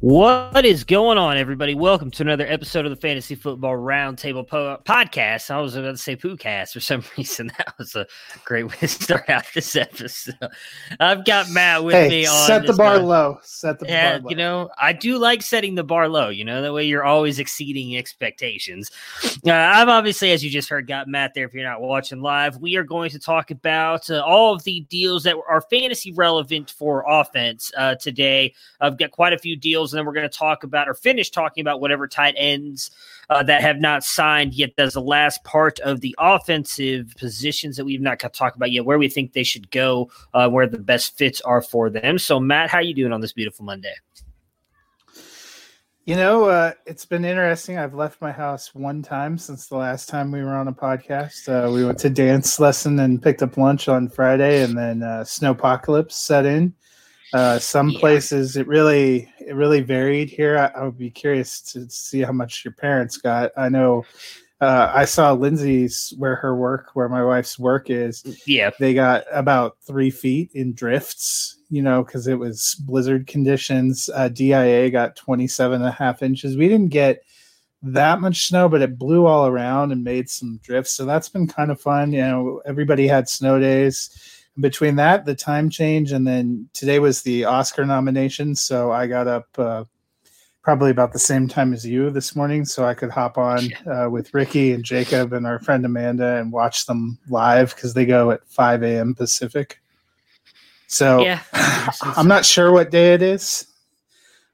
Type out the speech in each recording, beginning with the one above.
What is going on, everybody? Welcome to another episode of the Fantasy Football Roundtable po- Podcast. I was about to say Poocast for some reason. That was a great way to start out this episode. I've got Matt with hey, me on. set the bar low. Set the Yeah, bar low. you know, I do like setting the bar low. You know, that way you're always exceeding expectations. Uh, I've obviously, as you just heard, got Matt there. If you're not watching live, we are going to talk about uh, all of the deals that are fantasy relevant for offense uh, today. I've got quite a few deals, and then we're going to talk about or finish talking about whatever tight ends uh, that have not signed yet. That's the last part of the offensive positions that we've not got to talk about yet, where we think they should go, uh, where the best fits are for them. So, Matt, how you doing on this beautiful Monday? You know, uh, it's been interesting. I've left my house one time since the last time we were on a podcast. Uh, we went to dance lesson and picked up lunch on Friday, and then uh, snowpocalypse set in. Uh, some Yeah. places it really it really varied here. I, I would be curious to see how much your parents got. I know uh, I saw Lindsay's where her work, where my wife's work is. Yeah, they got about three feet in drifts, you know, because it was blizzard conditions. Uh, DIA got 27 and a half inches. We didn't get that much snow, but it blew all around and made some drifts. So that's been kind of fun. You know, everybody had snow days. Between that, the time change, and then today was the Oscar nomination. So I got up uh, probably about the same time as you this morning, so I could hop on uh, with Ricky and Jacob and our friend Amanda and watch them live because they go at 5 a.m. Pacific. So Yeah. I'm not sure what day it is.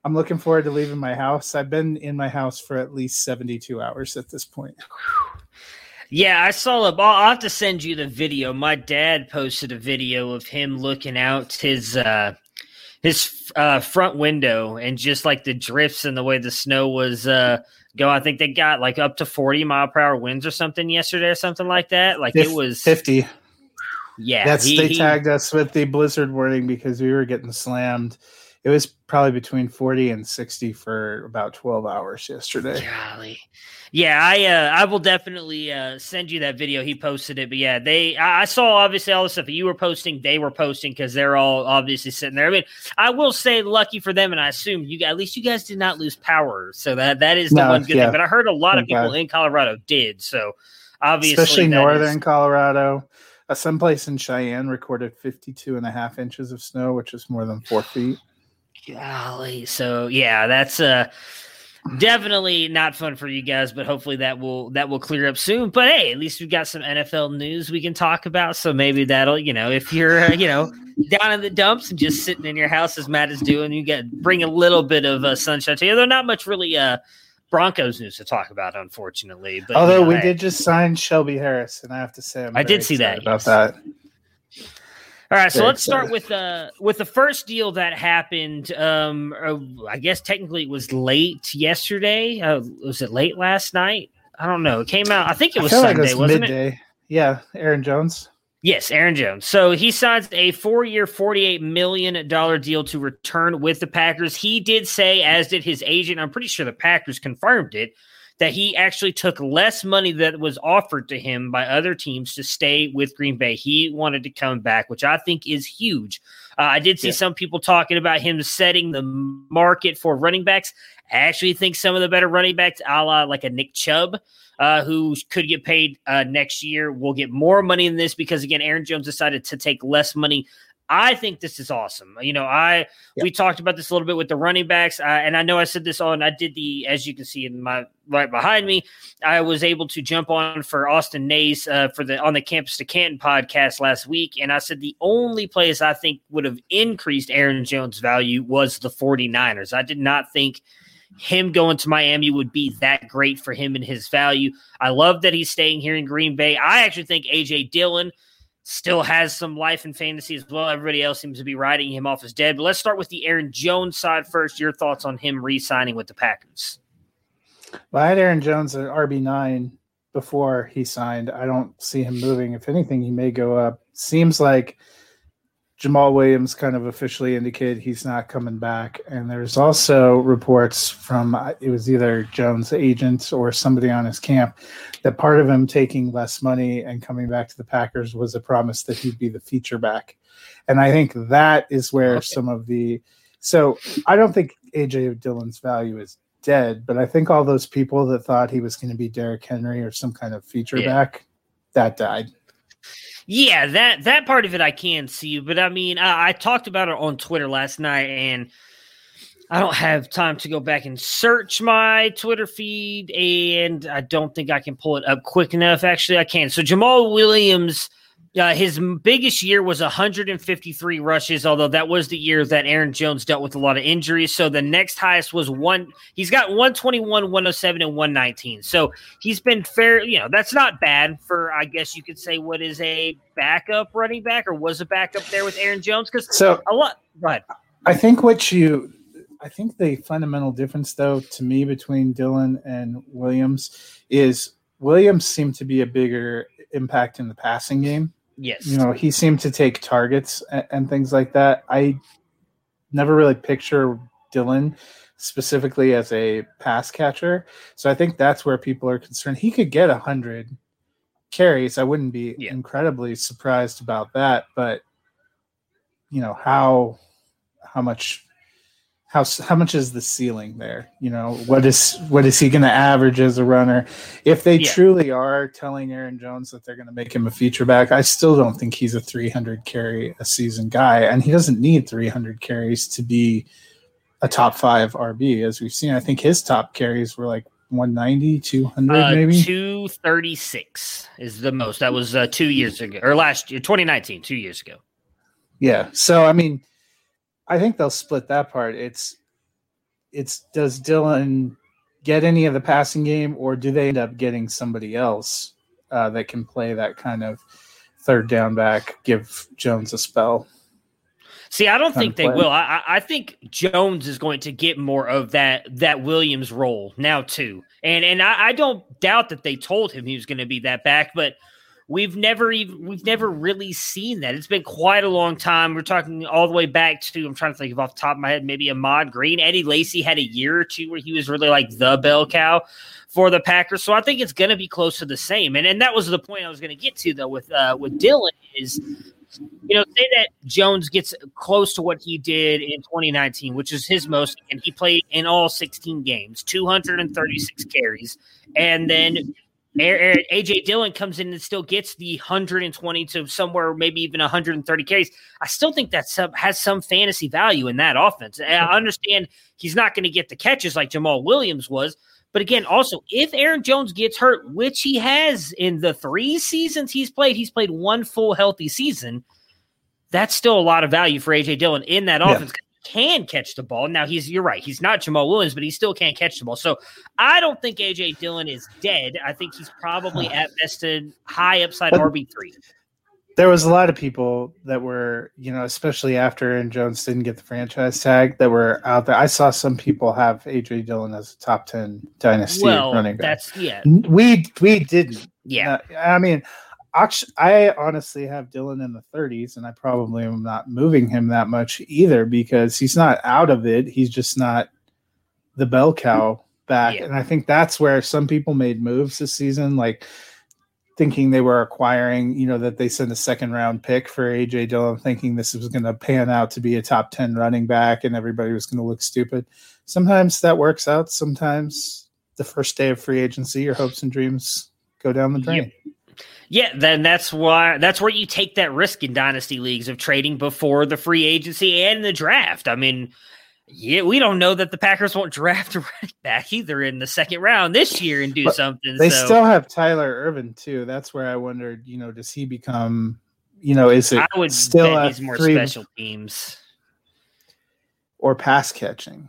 I'm looking forward to leaving my house. I've been in my house for at least 72 hours at this point. Yeah, I saw a. I'll have to send you the video. My dad posted a video of him looking out his uh his uh front window and just like the drifts and the way the snow was uh going. I think they got like up to 40 mile per hour winds or something yesterday or something like that. Like it was 50. yeah. That's he- they he- tagged us with the blizzard warning because we were getting slammed. It was probably between 40 and 60 for about 12 hours yesterday. Golly. Yeah, I uh, I will definitely uh, send you that video. He posted it, but yeah, they I, I saw obviously all the stuff that you were posting. They were posting because they're all obviously sitting there. I mean, I will say, lucky for them, and I assume you at least you guys did not lose power, so that that is the No, one good yeah. thing. But I heard a lot of people God. in Colorado did, so obviously, Especially northern is- Colorado. Uh, someplace in Cheyenne recorded 52 and a half inches of snow, which is more than four feet. Golly. So yeah, that's uh definitely not fun for you guys, but hopefully that will that will clear up soon. But hey, at least we've got some NFL news we can talk about. So maybe that'll, you know, if you're uh, you know down in the dumps and just sitting in your house as Matt is doing, you get bring a little bit of uh, sunshine to you. Though not much really uh Broncos news to talk about, unfortunately. But you Although know, we hey. did just sign Shelby Harris, and I have to say, I'm I did see that, about yes. that. All right, so Very let's start excited. with uh with the first deal that happened. Um, uh, I guess technically it was late yesterday. Uh, was it late last night? I don't know. It came out. I think it was Sunday, like it was wasn't it? midday. Yeah, Aaron Jones. Yes, Aaron Jones. So he signs a four-year, forty-eight million dollar deal to return with the Packers. He did say, as did his agent. I'm pretty sure the Packers confirmed it that he actually took less money that was offered to him by other teams to stay with Green Bay. He wanted to come back, which I think is huge. Uh, I did see yeah. some people talking about him setting the market for running backs. I actually think some of the better running backs, a la like a Nick Chubb, uh, who could get paid uh, next year, will get more money than this because again, Aaron Jones decided to take less money I think this is awesome. You know, I yep. we talked about this a little bit with the running backs, uh, and I know I said this on. I did the, as you can see in my right behind me, I was able to jump on for Austin Nays uh, for the on the Campus to Canton podcast last week, and I said the only place I think would have increased Aaron Jones' value was the 49ers. I did not think him going to Miami would be that great for him and his value. I love that he's staying here in Green Bay. I actually think AJ Dillon still has some life and fantasy as well. Everybody else seems to be riding him off as dead. But let's start with the Aaron Jones side first. Your thoughts on him re signing with the Packers? Well, I had Aaron Jones at RB9 before he signed. I don't see him moving. If anything, he may go up. Seems like Jamaal Williams kind of officially indicated he's not coming back. And there's also reports from uh, it was either Jones' agent or somebody on his camp that part of him taking less money and coming back to the Packers was a promise that he'd be the feature back. And I think that is where okay. some of the so I don't think AJ Dillon's value is dead, but I think all those people that thought he was going to be Derrick Henry or some kind of feature yeah. back, that died. Yeah, that that part of it I can see, but I mean, I, I talked about it on Twitter last night, and I don't have time to go back and search my Twitter feed, and I don't think I can pull it up quick enough. Actually, I can. So Jamaal Williams uh, his biggest year was 153 rushes, although that was the year that Aaron Jones dealt with a lot of injuries. So the next highest was one. He's got 121, 107, and 119. So he's been fair. You know, that's not bad for, I guess you could say, what is a backup running back or was a backup there with Aaron Jones? Because so a lot. But I think what you, I think the fundamental difference, though, to me between Dillon and Williams is Williams seemed to be a bigger impact in the passing game Yes. You know, he seemed to take targets and, and things like that. I never really picture Dillon specifically as a pass catcher. So I think that's where people are concerned. He could get a hundred carries. I wouldn't be yeah. incredibly surprised about that, but you know, how how much how how much is the ceiling there? You know, what is what is he going to average as a runner? If they yeah. truly are telling Aaron Jones that they're going to make him a feature back, I still don't think he's a 300 carry a season guy, and he doesn't need 300 carries to be a top five RB. As we've seen, I think his top carries were like 190, 200, uh, maybe 236 is the most. That was uh, two years ago or last year, 2019, two years ago. Yeah. So I mean I think they'll split that part. It's it's does Dillon get any of the passing game, or do they end up getting somebody else uh, that can play that kind of third down back, give Jones a spell? See, I don't think they will. I, I think Jones is going to get more of that that Williams role now too, and and I, I don't doubt that they told him he was going to be that back, but we've never even we've never really seen that. It's been quite a long time. We're talking all the way back to I'm trying to think of off the top of my head, maybe Ahman Green. Eddie Lacy had a year or two where he was really like the bell cow for the Packers. So I think it's going to be close to the same. And and that was the point I was going to get to though with uh, with Dillon is you know, say that Jones gets close to what he did in 2019, which is his most, and he played in all 16 games, 236 carries, and then AJ Dillon comes in and still gets the 120 to somewhere maybe even 130 carries. I still think that sub has some fantasy value in that offense. I understand he's not going to get the catches like Jamaal Williams was, but again, also if Aaron Jones gets hurt, which he has in the three seasons he's played, he's played one full healthy season. That's still a lot of value for AJ Dillon in that offense. Yeah can catch the ball. Now he's you're right, he's not Jamaal Williams, but he still can't catch the ball. So I don't think AJ Dillon is dead. I think he's probably at best a high upside RB three. There was a lot of people that were, you know, especially after Aaron Jones didn't get the franchise tag, that were out there. I saw some people have AJ Dillon as a top ten dynasty well, running back. That's yeah. We we didn't. Yeah. Uh, I mean, I honestly have Dillon in the 30s, and I probably am not moving him that much either because he's not out of it. He's just not the bell cow back. Yeah. And I think that's where some people made moves this season. Like thinking they were acquiring, you know, that they sent a second round pick for AJ Dillon, thinking this was going to pan out to be a top 10 running back and everybody was going to look stupid. Sometimes that works out. Sometimes the first day of free agency, your hopes and dreams go down the drain. Yep. Yeah, then that's why that's where you take that risk in dynasty leagues of trading before the free agency and the draft. I mean, yeah, we don't know that the Packers won't draft a running back either in the second round this year and do but something. They so. still have Tyler Ervin too. That's where I wondered, you know, does he become, you know, is it I would still bet he's more three, special teams or pass catching?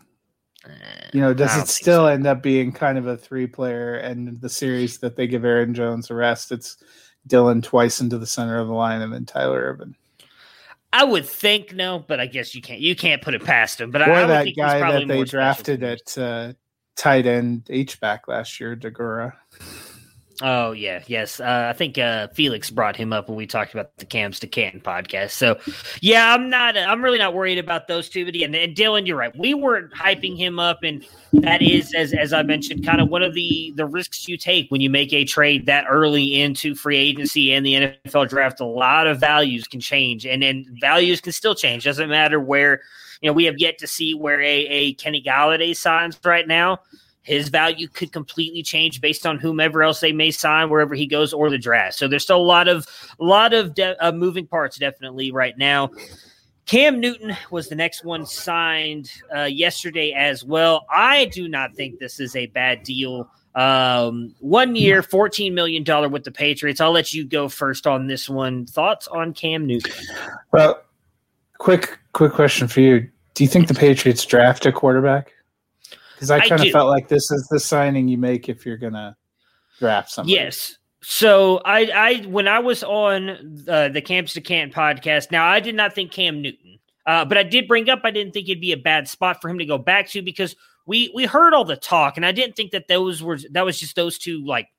You know, does it still so. end up being kind of a three player and the series that they give Aaron Jones a rest? It's Dillon twice into the center of the line and then Tyler Ervin. I would think no, but I guess you can't. You can't put it past him. But or I, that guy that they drafted at uh, tight end H back last year, Deguara. Oh yeah, yes. Uh, I think uh, Felix brought him up when we talked about the Campus to Canton podcast. So yeah, I'm not. I'm really not worried about those two. But and, and Dillon, you're right. We weren't hyping him up, and that is, as as I mentioned, kind of one of the the risks you take when you make a trade that early into free agency and the NFL draft. A lot of values can change, and and values can still change. Doesn't matter where. You know, we have yet to see where a, a Kenny Golladay signs right now his value could completely change based on whomever else they may sign wherever he goes or the draft. So there's still a lot of a lot of de- uh, moving parts definitely right now. Cam Newton was the next one signed uh, yesterday as well. I do not think this is a bad deal. Um, one year, $14 million with the Patriots. I'll let you go first on this one. Thoughts on Cam Newton? Well, quick, quick question for you. Do you think the Patriots draft a quarterback? Because I kind of felt like this is the signing you make if you're gonna draft somebody. Yes. So I, I when I was on uh, the Campus to Canton podcast, now I did not think Cam Newton, uh, but I did bring up I didn't think it'd be a bad spot for him to go back to because we we heard all the talk, and I didn't think that those were that was just those two like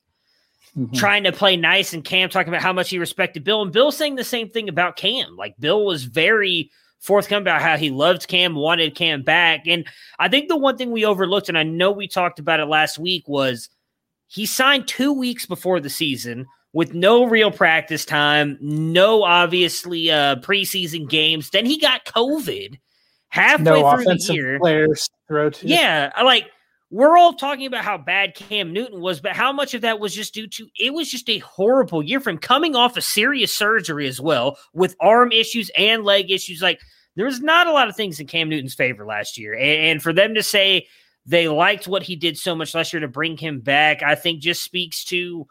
mm-hmm. trying to play nice, and Cam talking about how much he respected Bill, and Bill saying the same thing about Cam. Like Bill was very forthcoming about how he loved Cam, wanted Cam back. And I think the one thing we overlooked, and I know we talked about it last week, was he signed two weeks before the season with no real practice time, no obviously uh, preseason games. Then he got COVID halfway no through the year. Players throw to. Yeah, like we're all talking about how bad Cam Newton was, but how much of that was just due to it was just a horrible year from coming off a serious surgery as well with arm issues and leg issues. Like there was not a lot of things in Cam Newton's favor last year. And, and for them to say they liked what he did so much last year to bring him back, I think just speaks to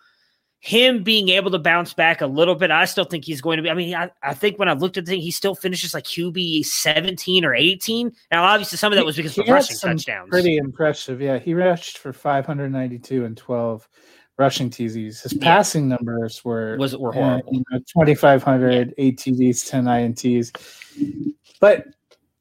him being able to bounce back a little bit, I still think he's going to be. I mean, I, I think when I looked at the thing, he still finishes like QB 17 or 18. Now, obviously, some of that was because of rushing touchdowns. Pretty impressive. Yeah. He rushed for 592 and 12 rushing TDs. His yeah. passing numbers were, was, were horrible. Uh, you know, 2,500, yeah. 8 TDs, 10 INTs. But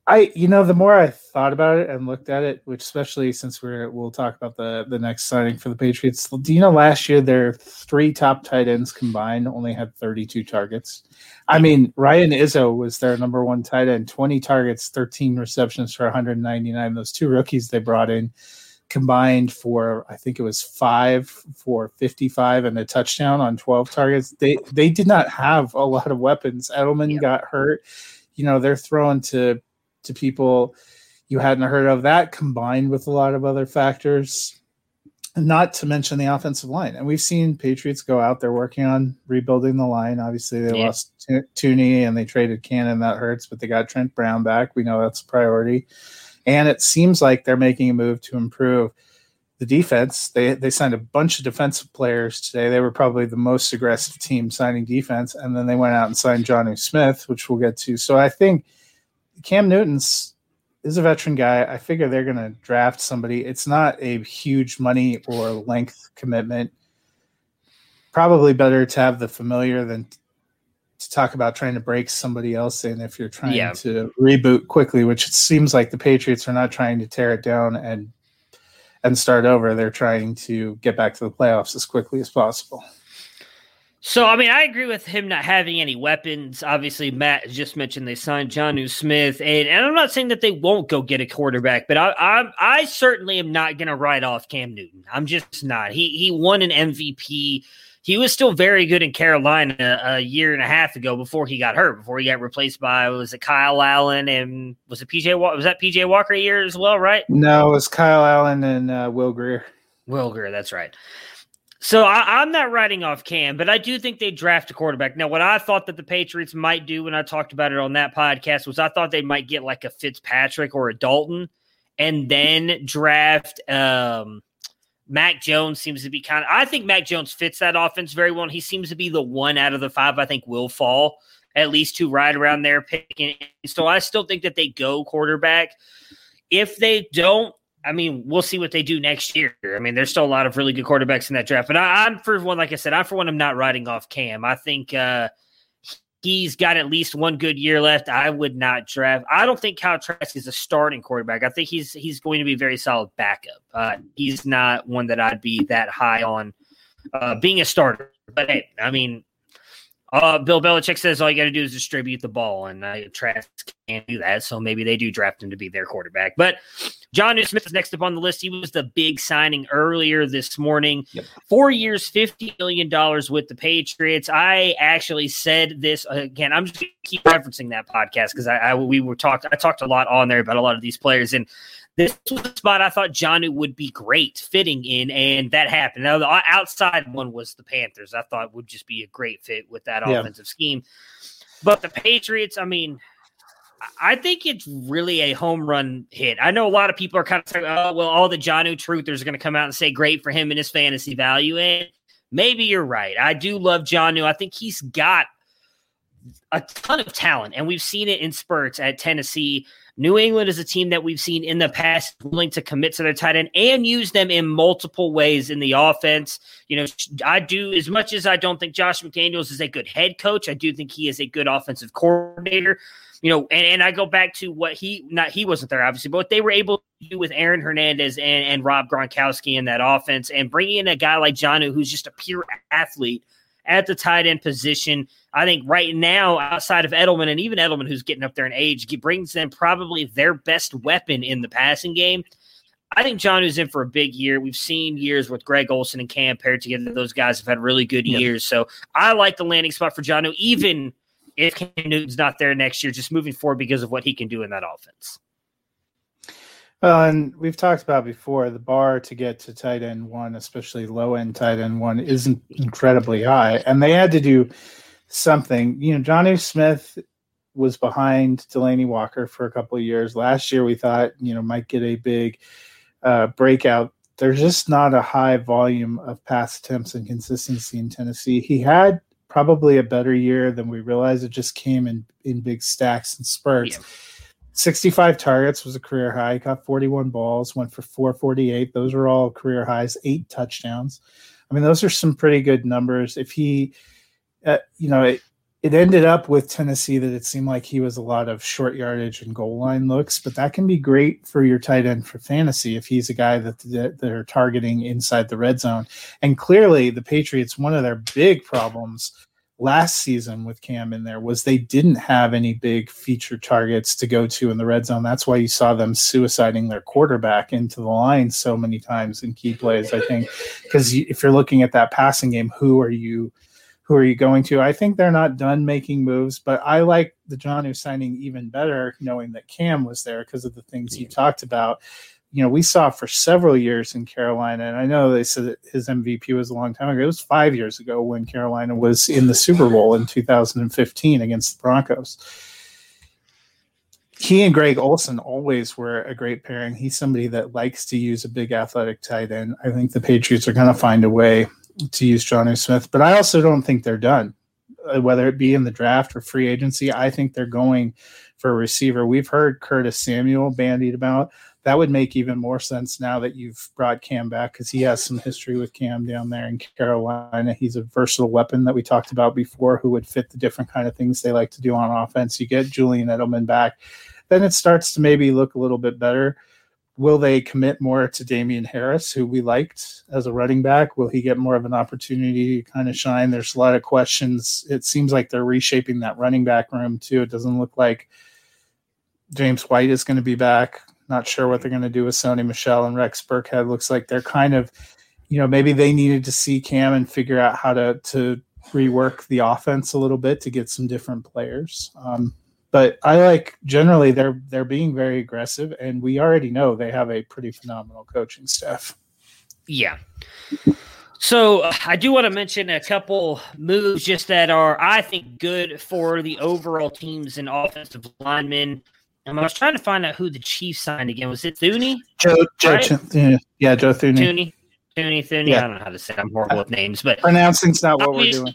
I, you know, the more I thought about it and looked at it, which especially since we're we'll talk about the the next signing for the Patriots. Do you know last year their three top tight ends combined only had 32 targets? I mean, Ryan Izzo was their number one tight end, 20 targets, 13 receptions for 199. Those two rookies they brought in combined for I think it was five for 55 and a touchdown on 12 targets. They they did not have a lot of weapons. Edelman yep. got hurt. You know, they're throwing to to people you hadn't heard of. That combined with a lot of other factors, not to mention the offensive line. And we've seen Patriots go out there working on rebuilding the line. Obviously, they yeah. lost T- Thuney and they traded Cannon. That hurts, but they got Trent Brown back. We know that's a priority. And it seems like they're making a move to improve the defense. They they signed a bunch of defensive players today. They were probably the most aggressive team signing defense, and then they went out and signed Jonnu Smith, which we'll get to. So I think Cam Newton's is a veteran guy. I figure they're going to draft somebody. It's not a huge money or length commitment. Probably better to have the familiar than to talk about trying to break somebody else in if you're trying yeah. to reboot quickly, which it seems like the Patriots are not trying to tear it down and and start over. They're trying to get back to the playoffs as quickly as possible. So, I mean, I agree with him not having any weapons. Obviously, Matt just mentioned they signed Jonnu Smith, and, and I'm not saying that they won't go get a quarterback, but I I, I certainly am not going to write off Cam Newton. I'm just not. He he won an MVP. He was still very good in Carolina a, year and a half ago before he got hurt. Before he got replaced by was it Kyle Allen and was it PJ was that PJ Walker year as well, right? No, it was Kyle Allen and uh, Will Grier. Will Grier, that's right. So I, am not writing off Cam, but I do think they draft a quarterback. Now, what I thought that the Patriots might do when I talked about it on that podcast was I thought they might get like a Fitzpatrick or a Dalton, and then draft um, Mac Jones. Seems to be kind of. I think Mac Jones fits that offense very well. He seems to be the one out of the five I think will fall at least to ride around there picking. So I still think that they go quarterback. If they don't, I mean, we'll see what they do next year. I mean, there's still a lot of really good quarterbacks in that draft, but I, am for one, like I said, I for one, I'm not riding off Cam. I think uh, he's got at least one good year left. I would not draft. I don't think Kyle Trask is a starting quarterback. I think he's he's going to be very solid backup. Uh, he's not one that I'd be that high on uh, being a starter. But hey, I mean, uh, Bill Belichick says all you got to do is distribute the ball, and uh, Trask can't do that. So maybe they do draft him to be their quarterback. But Jonnu Smith is next up on the list. He was the big signing earlier this morning. Yep. Four years, $50 million with the Patriots. I actually said this again. I'm just going to keep referencing that podcast because I, I, we were talked. I talked a lot on there about a lot of these players, and this was a spot I thought Jonnu would be great fitting in, and that happened. Now, the outside one was the Panthers. I thought would just be a great fit with that yeah. offensive scheme. But the Patriots, I mean, I think it's really a home run hit. I know a lot of people are kind of saying, oh, well, all the Jonnu truthers are going to come out and say great for him and his fantasy value. And maybe you're right. I do love Jonnu. I think he's got a ton of talent, and we've seen it in spurts at Tennessee. New England is a team that we've seen in the past willing to commit to their tight end and use them in multiple ways in the offense. You know, I do as much as I don't think Josh McDaniels is a good head coach. I do think he is a good offensive coordinator. You know, and, and I go back to what he not he wasn't there obviously, but what they were able to do with Aaron Hernandez and, and Rob Gronkowski in that offense, and bringing in a guy like Jonnu who's just a pure athlete at the tight end position. I think right now, outside of Edelman and even Edelman, who's getting up there in age, brings them probably their best weapon in the passing game. I think Jonnu's in for a big year. We've seen years with Greg Olsen and Cam paired together. Those guys have had really good years. So I like the landing spot for Jonnu, even if Cam Newton's not there next year, just moving forward because of what he can do in that offense. Well, and we've talked about before the bar to get to tight end one, especially low end tight end one, isn't incredibly high. And they had to do something. You know, Jonnu Smith was behind Delanie Walker for a couple of years. Last year, we thought, you know, might get a big uh, breakout. There's just not a high volume of pass attempts and consistency in Tennessee. He had probably a better year than we realized. It just came in, in big stacks and spurts. Yeah 65 targets was a career high. He caught 41 balls, went for 448. Those were all career highs, eight touchdowns. I mean, those are some pretty good numbers. If he, uh, you know, it, it ended up with Tennessee that it seemed like he was a lot of short yardage and goal line looks, but that can be great for your tight end for fantasy if he's a guy that, that they're targeting inside the red zone. And clearly, the Patriots, one of their big problems last season with Cam in there was they didn't have any big feature targets to go to in the red zone. That's why you saw them suiciding their quarterback into the line so many times in key plays. I think because if you're looking at that passing game, who are you? Who are you going to? I think they're not done making moves, but I like the Jonnu signing even better, knowing that Cam was there because of the things you talked about you know, we saw for several years in Carolina, and I know they said that his MVP was a long time ago. It was five years ago when Carolina was in the Super Bowl in 2015 against the Broncos. He and Greg Olsen always were a great pairing. He's somebody that likes to use a big athletic tight end. I think the Patriots are going to find a way to use Jonnu Smith, but I also don't think they're done, uh, whether it be in the draft or free agency. I think they're going for a receiver. We've heard Curtis Samuel bandied about that would make even more sense now that you've brought Cam back because he has some history with Cam down there in Carolina. He's a versatile weapon that we talked about before who would fit the different kind of things they like to do on offense. You get Julian Edelman back, then it starts to maybe look a little bit better. will they commit more to Damien Harris, who we liked as a running back? Will he get more of an opportunity to kind of shine? There's a lot of questions. It seems like they're reshaping that running back room too. It doesn't look like James White is going to be back. Not sure what they're going to do with Sony Michel and Rex Burkhead. Looks like they're kind of, you know, maybe they needed to see Cam and figure out how to to rework the offense a little bit to get some different players. Um, but I like generally they're they're being very aggressive, and we already know they have a pretty phenomenal coaching staff. Yeah. So uh, I do want to mention a couple moves just that are I think good for the overall teams and offensive linemen. And I was trying to find out who the Chiefs signed again. Was it Thuney? Joe, Joe right? yeah, yeah, Joe Thuney. Thuney, Thuney, Thuney. Yeah. I don't know how to say. It. I'm horrible with names, but pronouncing's not what we're doing.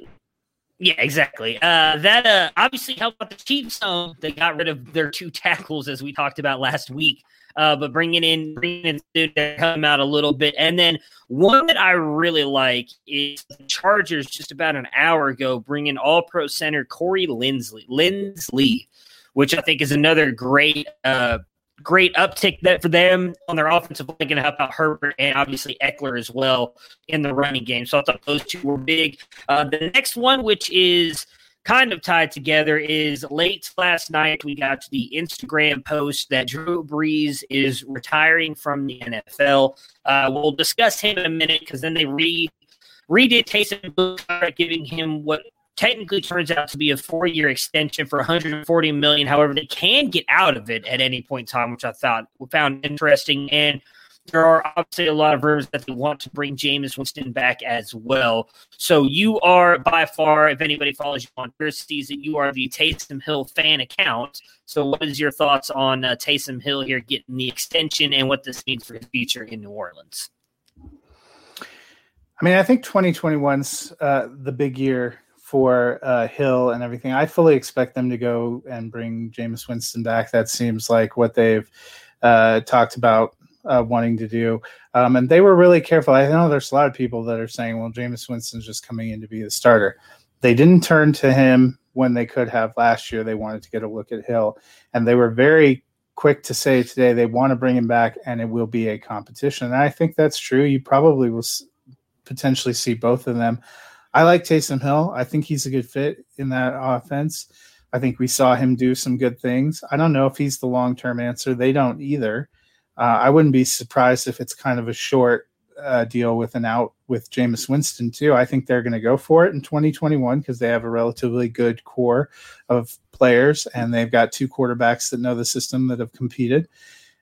Yeah, exactly. Uh, that uh, obviously helped out the Chiefs. So they got rid of their two tackles, as we talked about last week. Uh, but bringing in, bringing in, to come out a little bit, and then one that I really like is the Chargers. Just about an hour ago, bringing All Pro center Corey Linsley, Linsley, which I think is another great uh, great uptick that for them on their offensive line, going to help out Herbert and obviously Ekeler as well in the running game. So I thought those two were big. Uh, the next one, which is kind of tied together, is late last night we got the Instagram post that Drew Brees is retiring from the NFL. Uh, we'll discuss him in a minute because then they re redid Taysom giving him what technically turns out to be a four-year extension for 140 million. However, they can get out of it at any point in time, which I thought found interesting. And there are obviously a lot of rumors that they want to bring Jameis Winston back as well. So you are by far, if anybody follows you on Twitter, sees that you are the Taysom Hill fan account. So what is your thoughts on uh, Taysom Hill here getting the extension and what this means for his future in New Orleans? I mean, I think 2021's uh, the big year for uh, Hill and everything. I fully expect them to go and bring Jameis Winston back. That seems like what they've uh, talked about uh, wanting to do. Um, and they were really careful. I know there's a lot of people that are saying, well, Jameis Winston's just coming in to be the starter. They didn't turn to him when they could have last year. They wanted to get a look at Hill. And they were very quick to say today they want to bring him back and it will be a competition. And I think that's true. You probably will potentially see both of them I like Taysom Hill. I think he's a good fit in that offense. I think we saw him do some good things. I don't know if he's the long term answer. They don't either. Uh, I wouldn't be surprised if it's kind of a short uh, deal with an out with Jameis Winston too. I think they're going to go for it in 2021 because they have a relatively good core of players and they've got two quarterbacks that know the system that have competed.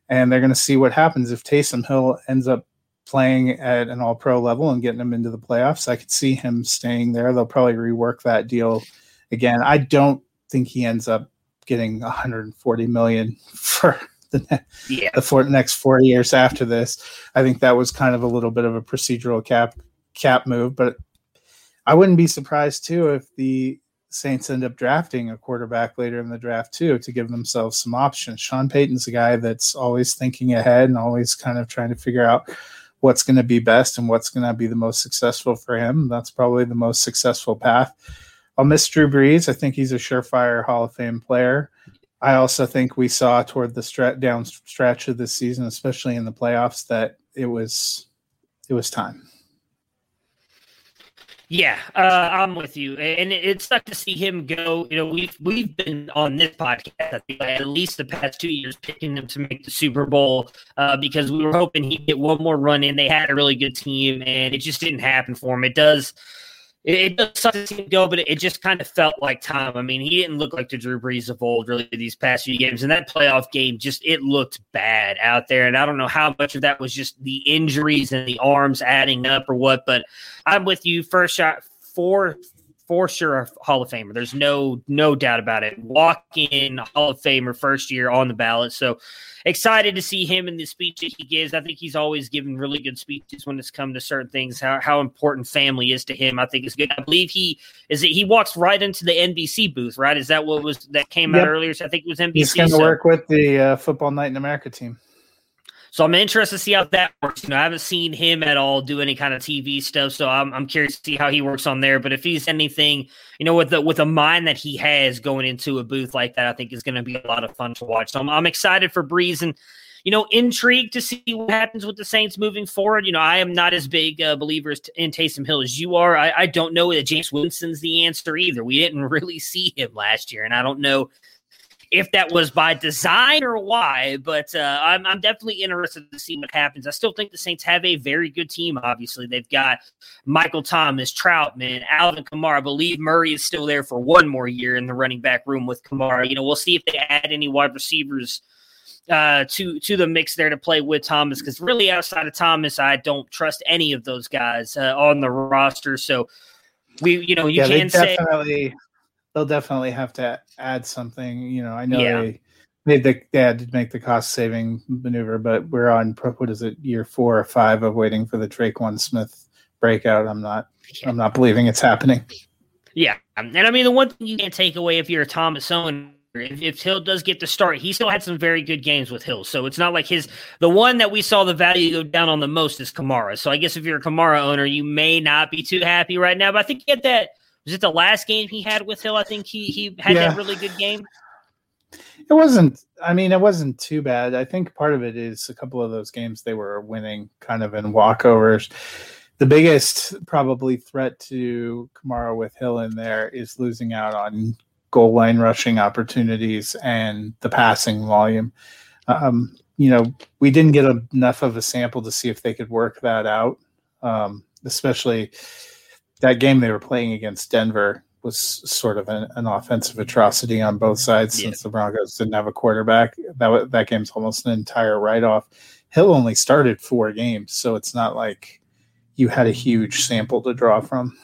And they're going to see what happens if Taysom Hill ends up playing at an all pro level and getting him into the playoffs. I could see him staying there. They'll probably rework that deal again. I don't think he ends up getting 140 million for the, yeah. the for, next four years after this. I think that was kind of a little bit of a procedural cap cap move, but I wouldn't be surprised too if the Saints end up drafting a quarterback later in the draft too to give themselves some options. Sean Payton's a guy that's always thinking ahead and always kind of trying to figure out what's going to be best and what's going to be the most successful for him. That's probably the most successful path. I'll miss Drew Brees. I think he's a surefire Hall of Fame player. I also think we saw toward the stretch down stretch of this season, especially in the playoffs, that it was it was time. Yeah, uh, I'm with you, and it, it sucked to see him go. You know, we've we've been on this podcast at least the past two years picking him to make the Super Bowl uh, because we were hoping he'd get one more run in. They had a really good team, and it just didn't happen for him. It does it, it does suck to see him go, but it, it, just kind of felt like time. I mean, he didn't look like the Drew Brees of old really these past few games. And that playoff game just it looked bad out there. And I don't know how much of that was just the injuries and the arms adding up or what, but I'm with you. First shot four for sure Hall of Famer. There's no no doubt about it. Walk in Hall of Famer first year on the ballot. So excited to see him in the speech that he gives. I think he's always given really good speeches when it's come to certain things. How how important family is to him. I think is good. I believe he is. it. He walks right into the NBC booth. Right? Is that what was that came yep. out earlier? So I think it was NBC. He's going to so. work with the uh, Football Night in America team. So I'm interested to see how that works. You know, I haven't seen him at all do any kind of TV stuff, so I'm, I'm curious to see how he works on there. But if he's anything, you know, with the with a mind that he has going into a booth like that, I think is going to be a lot of fun to watch. So I'm, I'm excited for Brees and you know, intrigued to see what happens with the Saints moving forward. You know, I am not as big a believer in Taysom Hill as you are. I, I don't know that Jameis Winston's the answer either. We didn't really see him last year, and I don't know if that was by design or why, but uh, I'm, I'm definitely interested to see what happens. I still think the Saints have a very good team. Obviously, they've got Michael Thomas, Trautman, Alvin Kamara. I believe Murray is still there for one more year in the running back room with Kamara. You know, we'll see if they add any wide receivers uh, to to the mix there to play with Thomas because really outside of Thomas, I don't trust any of those guys uh, on the roster. So we, you know, you yeah, can say they'll definitely have to add something. You know, I know Yeah. they made the they had to make the cost saving maneuver, but we're on what is it year four or five of waiting for the Tre'Quan Smith breakout. I'm not I'm not believing it's happening. Yeah, and I mean the one thing you can't take away if you're a Thomas owner, if, if Hill does get the start, he still had some very good games with Hill. So it's not like his the one that we saw the value go down on the most is Kamara. So I guess if you're a Kamara owner, you may not be too happy right now. But I think he had that. Was it the last game he had with Hill? I think he he had Yeah. that really good game. It wasn't. I mean, it wasn't too bad. I think part of it is a couple of those games they were winning kind of in walkovers. The biggest probably threat to Kamara with Hill in there is losing out on goal line rushing opportunities and the passing volume. Um, you know, we didn't get enough of a sample to see if they could work that out. Um, especially that game they were playing against Denver was sort of an, an offensive atrocity on both sides Yeah. since the Broncos didn't have a quarterback. That that game's almost an entire write off. Hill only started four games, so it's not like you had a huge sample to draw from.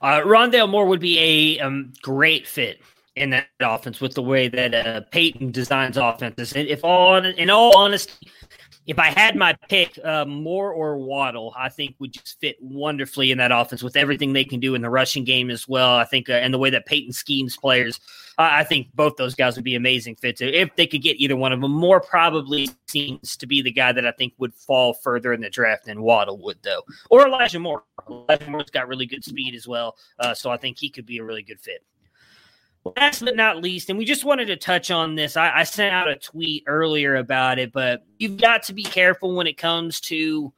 Uh, Rondale Moore would be a um, great fit in that offense with the way that uh, Payton designs offenses. And if all in all honesty, if I had my pick, uh, Moore or Waddle, I think would just fit wonderfully in that offense with everything they can do in the rushing game as well. I think, uh, and the way that Payton schemes players, I think both those guys would be amazing fits if they could get either one of them. Moore probably seems to be the guy that I think would fall further in the draft than Waddle would, though, or Elijah Moore. Elijah Moore's got really good speed as well, uh, so I think he could be a really good fit. Last but not least, and we just wanted to touch on this. I, I sent out a tweet earlier about it, but you've got to be careful when it comes to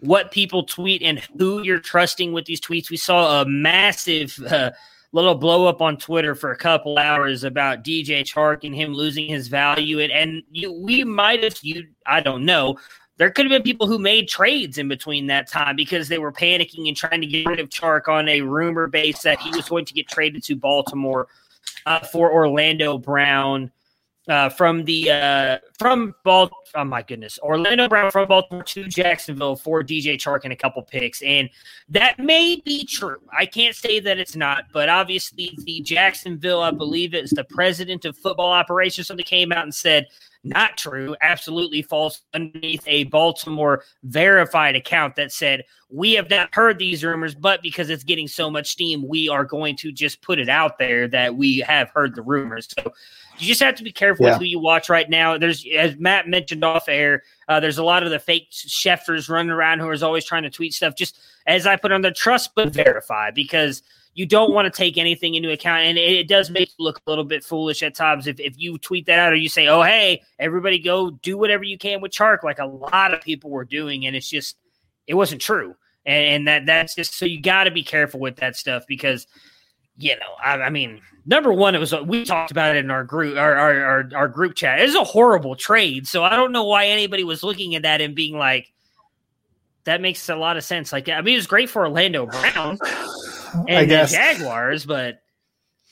what people tweet and who you're trusting with these tweets. We saw a massive uh, little blow up on Twitter for a couple hours about DJ Chark and him losing his value, and, and you, we might have you. I don't know. There could have been people who made trades in between that time because they were panicking and trying to get rid of Chark on a rumor base that he was going to get traded to Baltimore uh, for Orlando Brown uh, from the uh, from Bal. Oh my goodness, Orlando Brown from Baltimore to Jacksonville for DJ Chark and a couple picks, and that may be true. I can't say that it's not, but obviously the Jacksonville, I believe it's the president of football operations, something came out and said not true, absolutely false underneath a Baltimore verified account that said, We have not heard these rumors, but because it's getting so much steam, we are going to just put it out there that we have heard the rumors. So you just have to be careful Yeah. with who you watch right now. There's, as Matt mentioned off air, uh, there's a lot of the fake Schefter's running around who is always trying to tweet stuff. Just as I put on the trust but verify because you don't want to take anything into account. And it, it does make you look a little bit foolish at times if, if you tweet that out or you say, oh, hey, everybody go do whatever you can with Chark, like a lot of people were doing. And it's just, it wasn't true. And, and that that's just so you got to be careful with that stuff because, you know, I, I mean, number one, it was we talked about it in our group, our, our, our, our group chat. It was a horrible trade. So I don't know why anybody was looking at that and being like, that makes a lot of sense. Like, I mean, it was great for Orlando Brown I and the guess Jaguars, but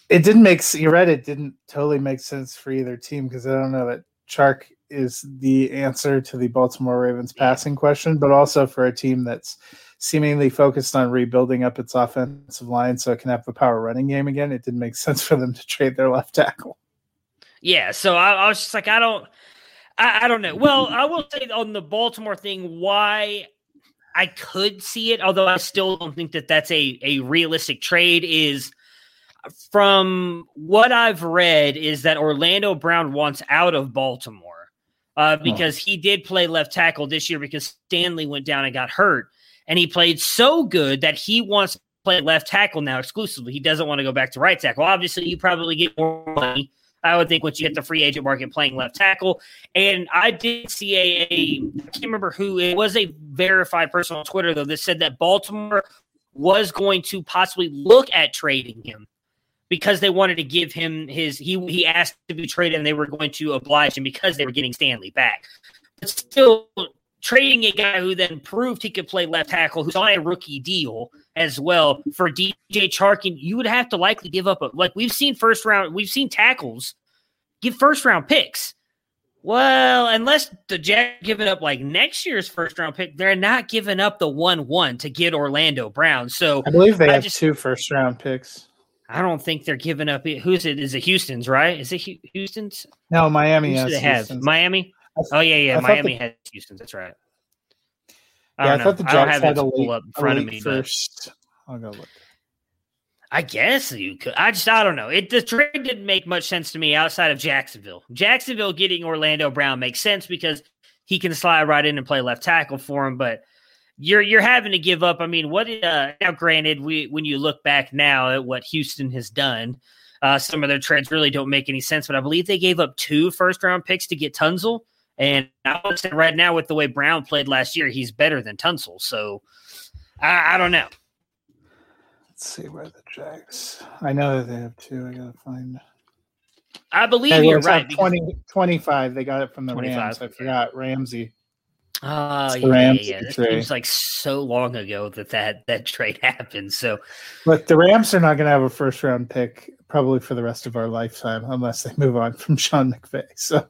it didn't make you're right it didn't totally make sense for either team because i don't know that chark is the answer to the baltimore ravens passing question but also for a team that's seemingly focused on rebuilding up its offensive line so it can have a power running game again it didn't make sense for them to trade their left tackle yeah. So I, I was just like, I don't, I, I don't know. Well, I will say on the Baltimore thing, why I could see it, although I still don't think that that's a a realistic trade. Is from what I've read is that Orlando Brown wants out of Baltimore uh, because he did play left tackle this year because Stanley went down and got hurt, and he played so good that he wants to play left tackle now exclusively. He doesn't want to go back to right tackle. Obviously, you probably get more money I would think once you hit the free agent market playing left tackle. And I did see a, a I can't remember who it was a verified person on Twitter though that said that Baltimore was going to possibly look at trading him because they wanted to give him his he he asked to be traded and they were going to oblige him because they were getting Stanley back. But still trading a guy who then proved he could play left tackle, who's on a rookie deal as well for DJ Charkin, you would have to likely give up a like we've seen first round, we've seen tackles give first round picks. Well, unless the Jack giving up like next year's first round pick, they're not giving up the one one to get Orlando Brown. So I believe they I have just- two first round picks. I don't think they're giving up. Who's it? Is it Houston's? Right? Is it Houston's? No, Miami has should they have? Miami. I Oh yeah, yeah. I Miami the- has Houston's. That's right. Yeah, I I thought the. I have had a late, up in front of me, but first. I'll go look. I guess you could. I just I don't know. It the trade didn't make much sense to me outside of Jacksonville. Jacksonville getting Orlando Brown makes sense because he can slide right in and play left tackle for him. But you're you're having to give up. I mean, what? Uh, now, granted, we when you look back now at what Houston has done, uh, some of their trades really don't make any sense. But I believe they gave up two first round picks to get Tunsil. And I would say right now, with the way Brown played last year, he's better than Tunsil. So I, I don't know. Let's see where the Jags. I know that they have two. I gotta find. I believe Yeah, you're right. at 20, 25. They got it from the 25, Rams. I forgot Ramsey. Oh It's yeah, yeah, Rams yeah. That trade. seems like so long ago that that, that trade happened. So But the Rams are not going to have a first round pick probably for the rest of our lifetime unless they move on from Sean McVay. So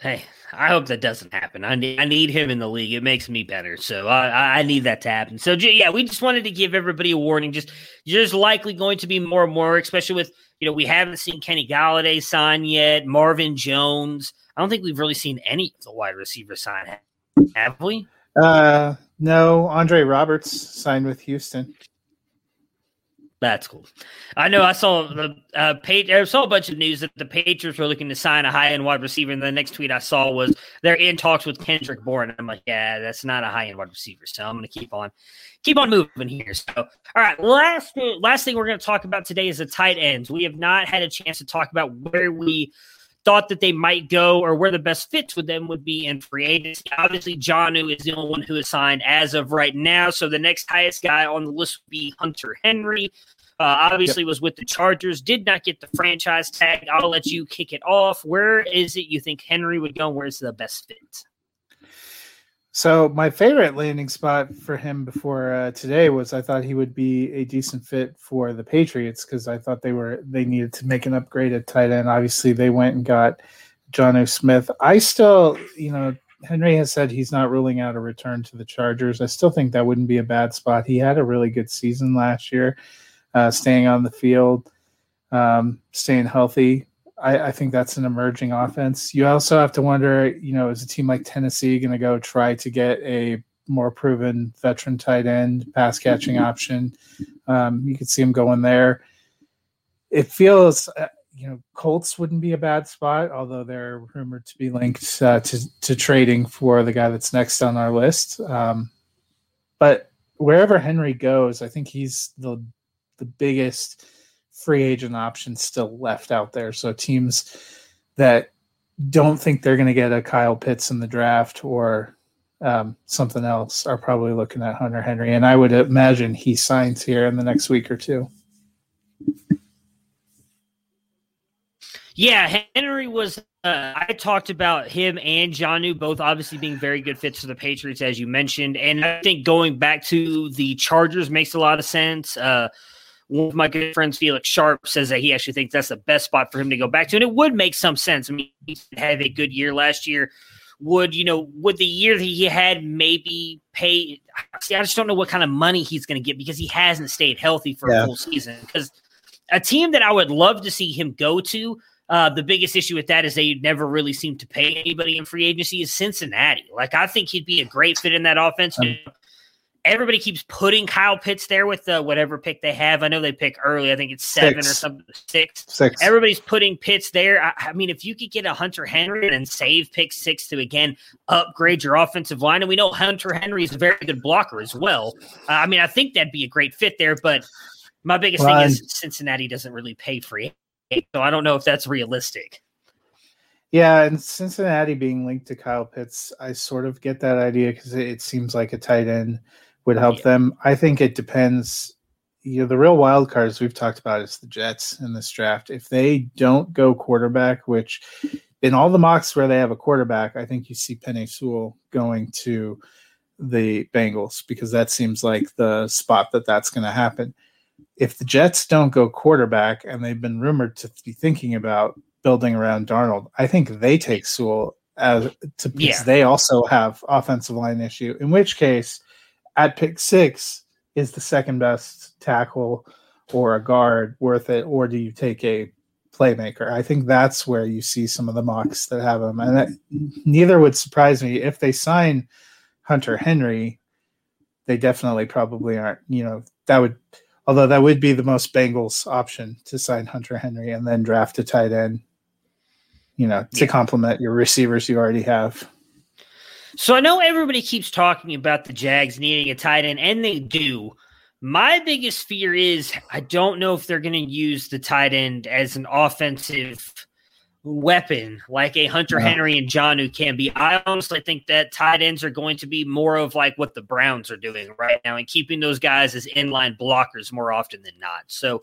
hey, I hope that doesn't happen. I need I need him in the league. It makes me better. So I I- need that to happen. So yeah, we just wanted to give everybody a warning. Just there's likely going to be more and more, especially with you know we haven't seen Kenny Golladay sign yet. Marvin Jones. I don't think we've really seen any of the wide receivers sign. Have we? uh, no, Andre Roberts signed with Houston. That's cool. I know I saw the uh, page. I saw a bunch of news that the Patriots were looking to sign a high end wide receiver, and the next tweet I saw was they're in talks with Kendrick Bourne. I'm like, yeah, that's not a high end wide receiver. So I'm going to keep on, keep on moving here. So, all right, last last thing we're going to talk about today is the tight ends. We have not had a chance to talk about where we thought that they might go or where the best fits with them would be in free agency. Obviously, Jonnu is the only one who is signed as of right now. So the next highest guy on the list would be Hunter Henry. Uh, obviously, was with the Chargers, did not get the franchise tag. I'll let you kick it off. Where is it you think Henry would go? Where's the best fit? So my favorite landing spot for him before uh, today was I thought he would be a decent fit for the Patriots because I thought they were they needed to make an upgrade at tight end. Obviously, they went and got Jonnu Smith. I still, you know, Henry has said he's not ruling out a return to the Chargers. I still think that wouldn't be a bad spot. He had a really good season last year, uh, staying on the field, um, staying healthy. I, I think that's an emerging offense. You also have to wonder, you know, is a team like Tennessee going to go try to get a more proven veteran tight end pass catching option? Um, you could see them going there. It feels, uh, you know, Colts wouldn't be a bad spot, although they're rumored to be linked uh, to to trading for the guy that's next on our list. Um, but wherever Henry goes, I think he's the the biggest free agent options still left out there. So teams that don't think they're going to get a Kyle Pitts in the draft or um, something else are probably looking at Hunter Henry. And I would imagine he signs here in the next week or two. Yeah, Henry was. Uh, I talked about him and Jonnu both obviously being very good fits for the Patriots, as you mentioned, and I think going back to the Chargers makes a lot of sense. Uh, one of my good friends, Felix Sharp, says that he actually thinks that's the best spot for him to go back to, and it would make some sense. I mean, he had a good year last year. Would you know? Would the year that he had maybe pay? See, I just don't know what kind of money he's going to get because he hasn't stayed healthy for Yeah. a whole season. Because a team that I would love to see him go to. Uh, the biggest issue with that is they never really seem to pay anybody in free agency. Is Cincinnati? Like I think he'd be a great fit in that offense. Um, Everybody keeps putting Kyle Pitts there with uh, whatever pick they have. I know they pick early. I think it's seven Six. or something, six. Six. Everybody's putting Pitts there. I, I mean, if you could get a Hunter Henry and save pick six to again upgrade your offensive line, and we know Hunter Henry is a very good blocker as well. Uh, I mean, I think that'd be a great fit there. But my biggest Well, thing is Cincinnati doesn't really pay free. So I don't know if that's realistic. Yeah, and Cincinnati being linked to Kyle Pitts, I sort of get that idea because it, it, seems like a tight end would help yeah. them. I think it depends. You know, the real wild cards we've talked about is the Jets in this draft. If they don't go quarterback, which in all the mocks where they have a quarterback, I think you see Penei Sewell going to the Bengals because that seems like the spot that that's going to happen. If the Jets don't go quarterback, and they've been rumored to be thinking about building around Darnold. I think they take Sewell as to because yeah. they also have offensive line issue. In which case, at pick six is the second best tackle or a guard worth it, or do you take a playmaker? I think that's where you see some of the mocks that have him, and that, neither would surprise me if they sign Hunter Henry. They definitely probably aren't. You know that would although that would be the most Bengals option to sign Hunter Henry and then draft a tight end you know, to yeah. complement your receivers you already have. So I know everybody keeps talking about the Jags needing a tight end, and they do. My biggest fear is I don't know if they're going to use the tight end as an offensive weapon like a Hunter. Henry and Jonnu can be. I honestly think that tight ends are going to be more of like what the Browns are doing right now and keeping those guys as inline blockers more often than not. So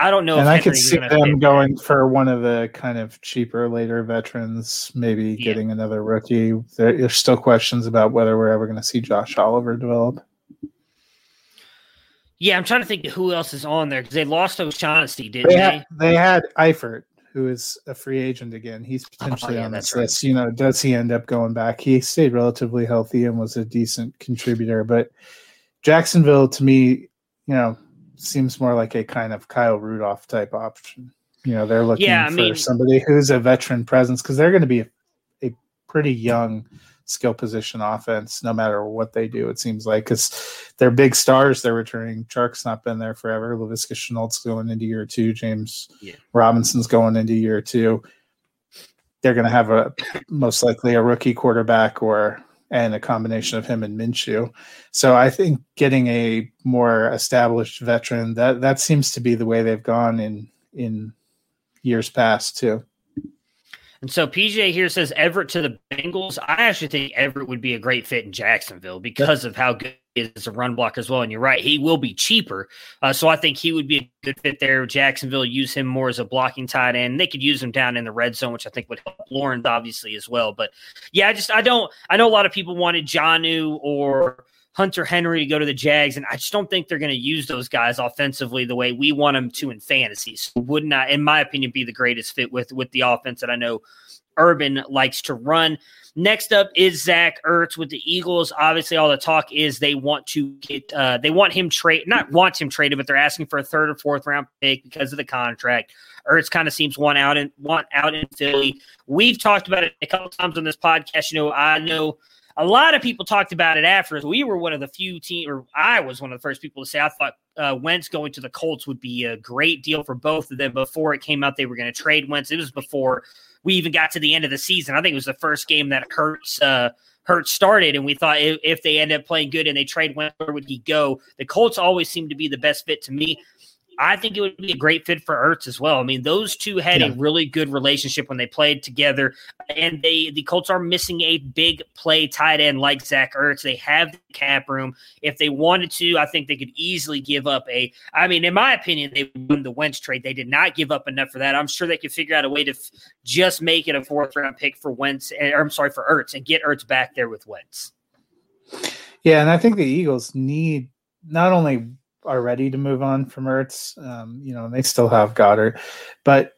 I don't know. And I could see them going there. for one of the kind of cheaper later veterans, maybe yeah. getting another rookie. There, there's still questions about whether we're ever going to see Josh Oliver develop. Yeah, I'm trying to think who else is on there because they lost O'Shaughnessy, didn't they? They had, they had Eifert, who is a free agent again. He's potentially oh, yeah, on this right. list. You know, does he end up going back? He stayed relatively healthy and was a decent contributor, but Jacksonville, to me, you know, seems more like a kind of Kyle Rudolph type option. You know, they're looking yeah, for mean, somebody who's a veteran presence because they're going to be a, a, pretty young skill position offense no matter what they do. It seems like because they're big stars. They're returning. Chark's not been there forever. Laviska Shenault's going into year two. James yeah. Robinson's going into year two. They're going to have a most likely a rookie quarterback or and a combination of him and Minshew. So I think getting a more established veteran that that seems to be the way they've gone in in years past too. And so PJ here says Everett to the Bengals. I actually think Everett would be a great fit in Jacksonville because of how good is a run block as well. And you're right, he will be cheaper. Uh, so I think he would be a good fit there. Jacksonville use him more as a blocking tight end. They could use him down in the red zone, which I think would help Lawrence obviously as well. But yeah, I just I don't I know a lot of people wanted Jonnu or Hunter Henry to go to the Jags, and I just don't think they're going to use those guys offensively the way we want them to in fantasy. So would not, in my opinion, be the greatest fit with with the offense that I know Urban likes to run. Next up is Zach Ertz with the Eagles. Obviously, all the talk is they want to get uh, they want him trade, not want him traded, but they're asking for a third or fourth round pick because of the contract. Ertz kind of seems one out in one out in Philly. We've talked about it a couple times on this podcast. You know, I know a lot of people talked about it after. We were one of the few team, or I was one of the first people to say I thought uh, Wentz going to the Colts would be a great deal for both of them. Before it came out, they were going to trade Wentz. It was before we even got to the end of the season. I think it was the first game that Hurts uh, Hurts started, and we thought if, if they end up playing good and they trade where would he go? The Colts always seem to be the best fit to me. I think it would be a great fit for Ertz as well. I mean, those two had yeah. a really good relationship when they played together, and they the Colts are missing a big play tight end like Zach Ertz. They have the cap room. If they wanted to, I think they could easily give up a. I mean, in my opinion, they won the Wentz trade. They did not give up enough for that. I'm sure they could figure out a way to f- just make it a fourth round pick for Wentz, eh, or I'm sorry for Ertz, and get Ertz back there with Wentz. Yeah, and I think the Eagles need not only are ready to move on from Ertz. Um, you know, and they still have Goedert, but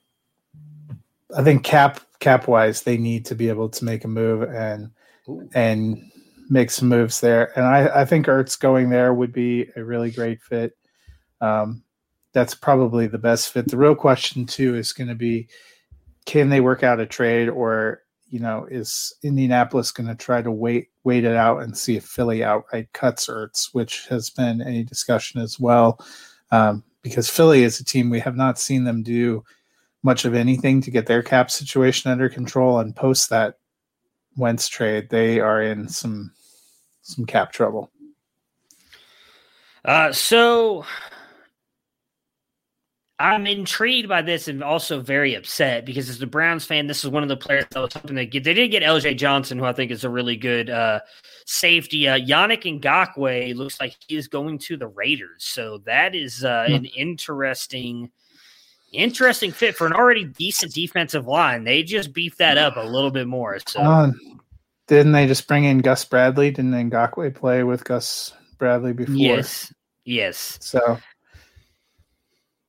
I think cap cap wise, they need to be able to make a move and Ooh. and make some moves there. And I, I think Ertz going there would be a really great fit. Um, that's probably the best fit. The real question too is going to be, can they work out a trade or you know, is Indianapolis going to try to wait wait it out and see if Philly outright cuts Ertz, which has been any discussion as well, um, because Philly is a team we have not seen them do much of anything to get their cap situation under control, and post that Wentz trade, they are in some some cap trouble. Uh, so I'm intrigued by this and also very upset because as a Browns fan, this is one of the players I was hoping to get. They did get LJ Johnson, who I think is a really good uh, safety. Uh, Yannick Ngakoue looks like he is going to the Raiders, so that is uh, hmm. an interesting, interesting fit for an already decent defensive line. They just beefed that up a little bit more. So didn't they just bring in Gus Bradley? Didn't Ngakoue play with Gus Bradley before? Yes, yes. So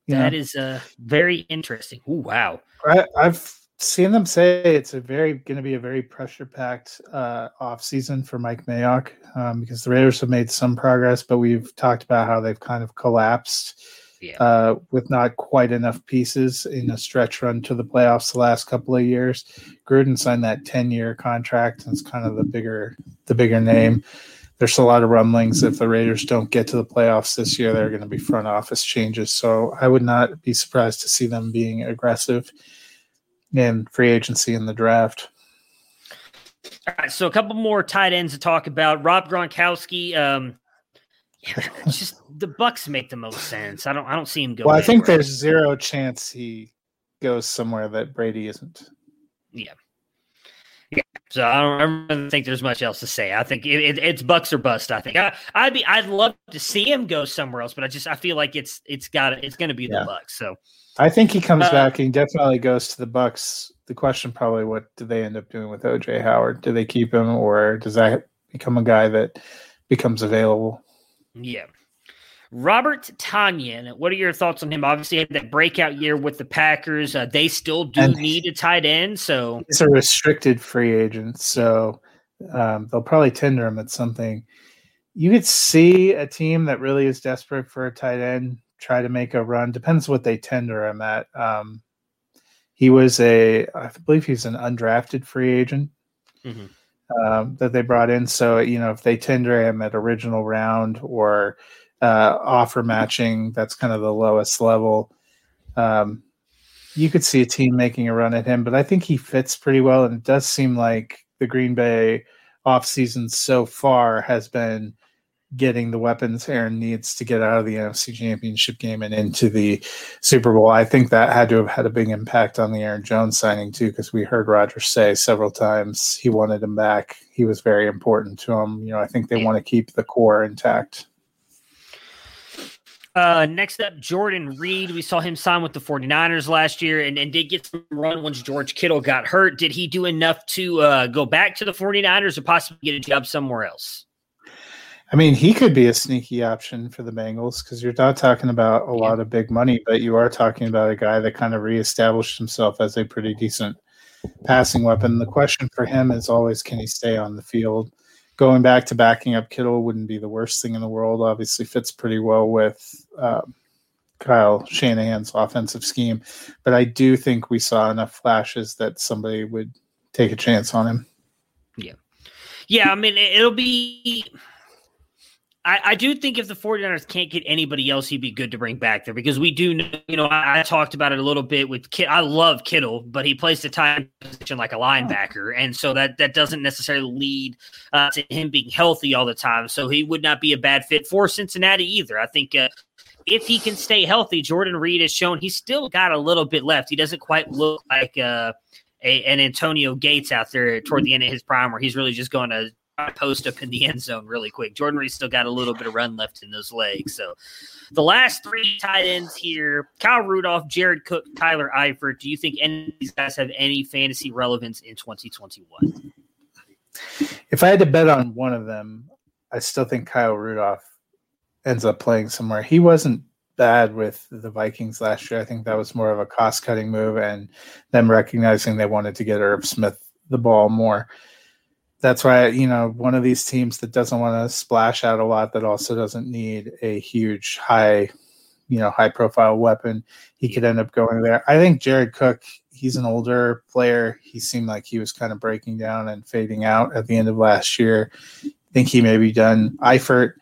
that know. is uh, very interesting. Ooh, wow. I, I've seen them say it's a very going to be a very pressure packed uh, off season for Mike Mayock um, because the Raiders have made some progress, but we've talked about how they've kind of collapsed yeah. uh, with not quite enough pieces in a stretch run to the playoffs the last couple of years. Gruden signed that ten year contract, and it's kind of the bigger the bigger name there's a lot of rumblings if the Raiders don't get to the playoffs this year, there are going to be front office changes. So I would not be surprised to see them being aggressive in free agency in the draft. All right, so a couple more tight ends to talk about. Rob Gronkowski. Um, yeah, just the Bucs make the most sense. I don't. I don't see him go. Well, I think there's zero chance he goes somewhere that Brady isn't. Yeah, so I don't, I don't think there's much else to say. I think it, it, it's Bucs or bust. I think I, would be I'd love to see him go somewhere else, but I just I feel like it's it's got it's going to be yeah. the Bucs. So I think he comes uh, back. He definitely goes to the Bucs. The question probably what do they end up doing with OJ Howard? Do they keep him or does that become a guy that becomes available? Yeah. Robert Tonyan, what are your thoughts on him? Obviously, had that breakout year with the Packers. Uh, they still do and need a tight end, so he's a restricted free agent, so um, they'll probably tender him at something. You could see a team that really is desperate for a tight end try to make a run. Depends what they tender him at. Um, he was a, I believe he's an undrafted free agent. Mm-hmm. Um, that they brought in. So, you know, if they tender him at original round or uh, offer matching. That's kind of the lowest level. Um, you could see a team making a run at him, but I think he fits pretty well. And it does seem like the Green Bay offseason so far has been getting the weapons Aaron needs to get out of the NFC Championship game and into the Super Bowl. I think that had to have had a big impact on the Aaron Jones signing too, because we heard Rodgers say several times he wanted him back. He was very important to him. You know, I think they want to keep the core intact. Uh, next up, Jordan Reed. We saw him sign with the 49ers last year and, and did get some run once George Kittle got hurt. Did he do enough to uh, go back to the 49ers or possibly get a job somewhere else? I mean, he could be a sneaky option for the Bengals because you're not talking about a lot of big money, but you are talking about a guy that kind of reestablished himself as a pretty decent passing weapon. The question for him is always can he stay on the field? Going back to backing up Kittle wouldn't be the worst thing in the world. Obviously, fits pretty well with uh, Kyle Shanahan's offensive scheme. But I do think we saw enough flashes that somebody would take a chance on him. Yeah. Yeah. I mean, it'll be I, I, do think if the 49ers can't get anybody else, he'd be good to bring back there because we do know, you know, I, I talked about it a little bit with Kid. I love Kittle, but he plays the time position like a linebacker. And so that, that doesn't necessarily lead uh, to him being healthy all the time. So he would not be a bad fit for Cincinnati either. I think uh, if he can stay healthy, Jordan Reed has shown he's still got a little bit left. He doesn't quite look like uh, a, an Antonio Gates out there toward the end of his prime where he's really just going to post up in the end zone really quick. Jordan Reed still got a little bit of run left in those legs. So the last three tight ends here Kyle Rudolph, Jared Cook, Tyler Eifert. Do you think any of these guys have any fantasy relevance in 2021? If I had to bet on one of them, I still think Kyle Rudolph ends up playing somewhere. He wasn't bad with the Vikings last year. I think that was more of a cost cutting move and them recognizing they wanted to get Irv Smith the ball more that's why you know one of these teams that doesn't want to splash out a lot that also doesn't need a huge high you know high profile weapon he could end up going there. I think jared cook he's an older player. He seemed like he was kind of breaking down and fading out at the end of last year. I think he may be done. Eifert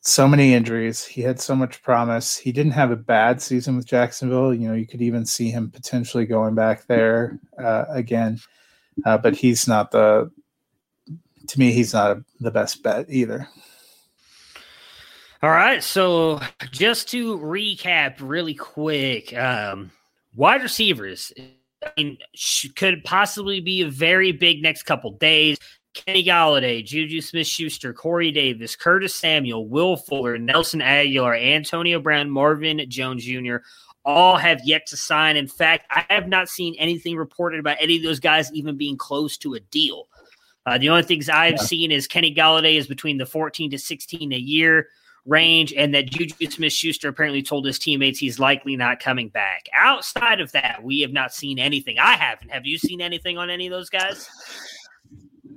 so many injuries. He had so much promise. He didn't have a bad season with jacksonville. You know you could even see him potentially going back there uh, again uh, but he's not the. To me, he's not a, the best bet either. All right, so just to recap really quick, um, wide receivers I mean, could possibly be a very big next couple days. Kenny Golladay, Juju Smith Schuster, Corey Davis, Curtis Samuel, Will Fuller, Nelson Agholor, Antonio Brown, Marvin Jones Jr. all have yet to sign. In fact, I have not seen anything reported about any of those guys even being close to a deal. Uh, the only things I've yeah. seen is Kenny Golladay is between the 14 to 16 a year range, and that Juju Smith Schuster apparently told his teammates he's likely not coming back. Outside of that, we have not seen anything. I haven't. Have you seen anything on any of those guys?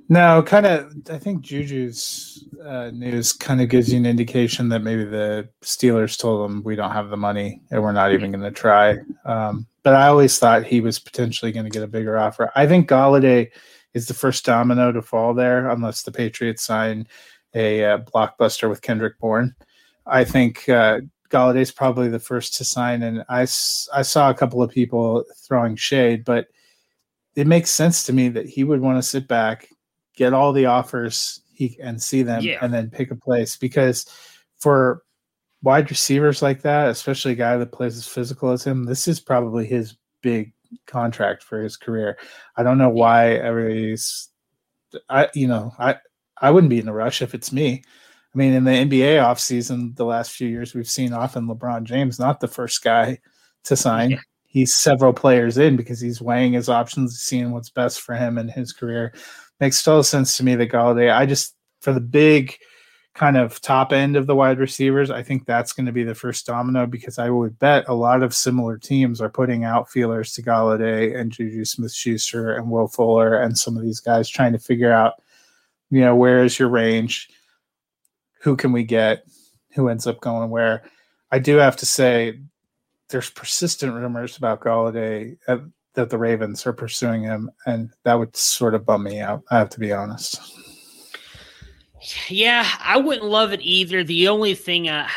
No, kind of. I think Juju's uh, news kind of gives you an indication that maybe the Steelers told him we don't have the money and we're not even going to try. Um, but I always thought he was potentially going to get a bigger offer. I think Golladay is the first domino to fall there, unless the Patriots sign a uh, blockbuster with Kendrick Bourne. I think uh, is probably the first to sign, and I, I saw a couple of people throwing shade, but it makes sense to me that he would want to sit back, get all the offers he and see them, yeah. and then pick a place because for wide receivers like that, especially a guy that plays as physical as him, this is probably his big contract for his career. I don't know why everybody's I you know, I I wouldn't be in a rush if it's me. I mean, in the NBA offseason, the last few years, we've seen often LeBron James not the first guy to sign. Yeah. He's several players in because he's weighing his options, seeing what's best for him and his career. Makes total sense to me that Golladay. I just for the big kind of top end of the wide receivers, I think that's going to be the first domino because I would bet a lot of similar teams are putting out feelers to Golladay and Juju Smith Schuster and Will Fuller and some of these guys trying to figure out you know, where is your range? Who can we get? Who ends up going where? I do have to say, there's persistent rumors about Golladay uh, that the Ravens are pursuing him, and that would sort of bum me out. I have to be honest. Yeah, I wouldn't love it either. The only thing, uh,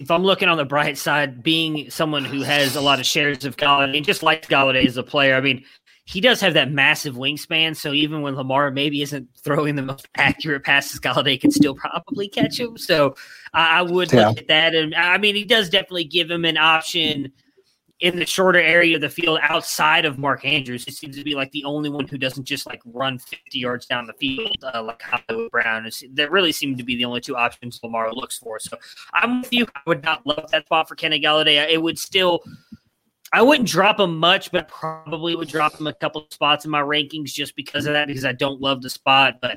if I'm looking on the bright side, being someone who has a lot of shares of Golladay, just like Golladay as a player, I mean, he does have that massive wingspan. So even when Lamar maybe isn't throwing the most accurate passes, Golladay can still probably catch him. So I, I would yeah. look at that. And I mean, he does definitely give him an option in the shorter area of the field outside of Mark Andrews. He seems to be like the only one who doesn't just like run 50 yards down the field uh, like Hollywood Brown. It's, that really seem to be the only two options Lamar looks for. So I'm with you. I would not love that spot for Kenny Golladay. It would still I wouldn't drop him much, but probably would drop him a couple spots in my rankings just because of that, because I don't love the spot. But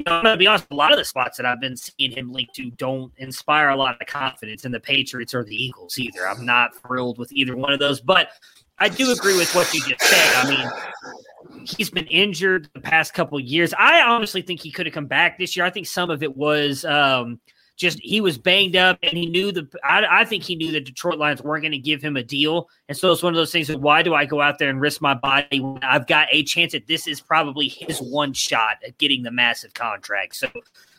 you know, I'm gonna be honest, a lot of the spots that I've been seeing him linked to don't inspire a lot of confidence in the Patriots or the Eagles either. I'm not thrilled with either one of those, but I do agree with what you just said. I mean, he's been injured the past couple years. I honestly think he could have come back this year. I think some of it was um, just he was banged up and he knew the I, I think he knew the Detroit Lions weren't going to give him a deal. And so it's one of those things why do I go out there and risk my body when I've got a chance that this is probably his one shot at getting the massive contract. So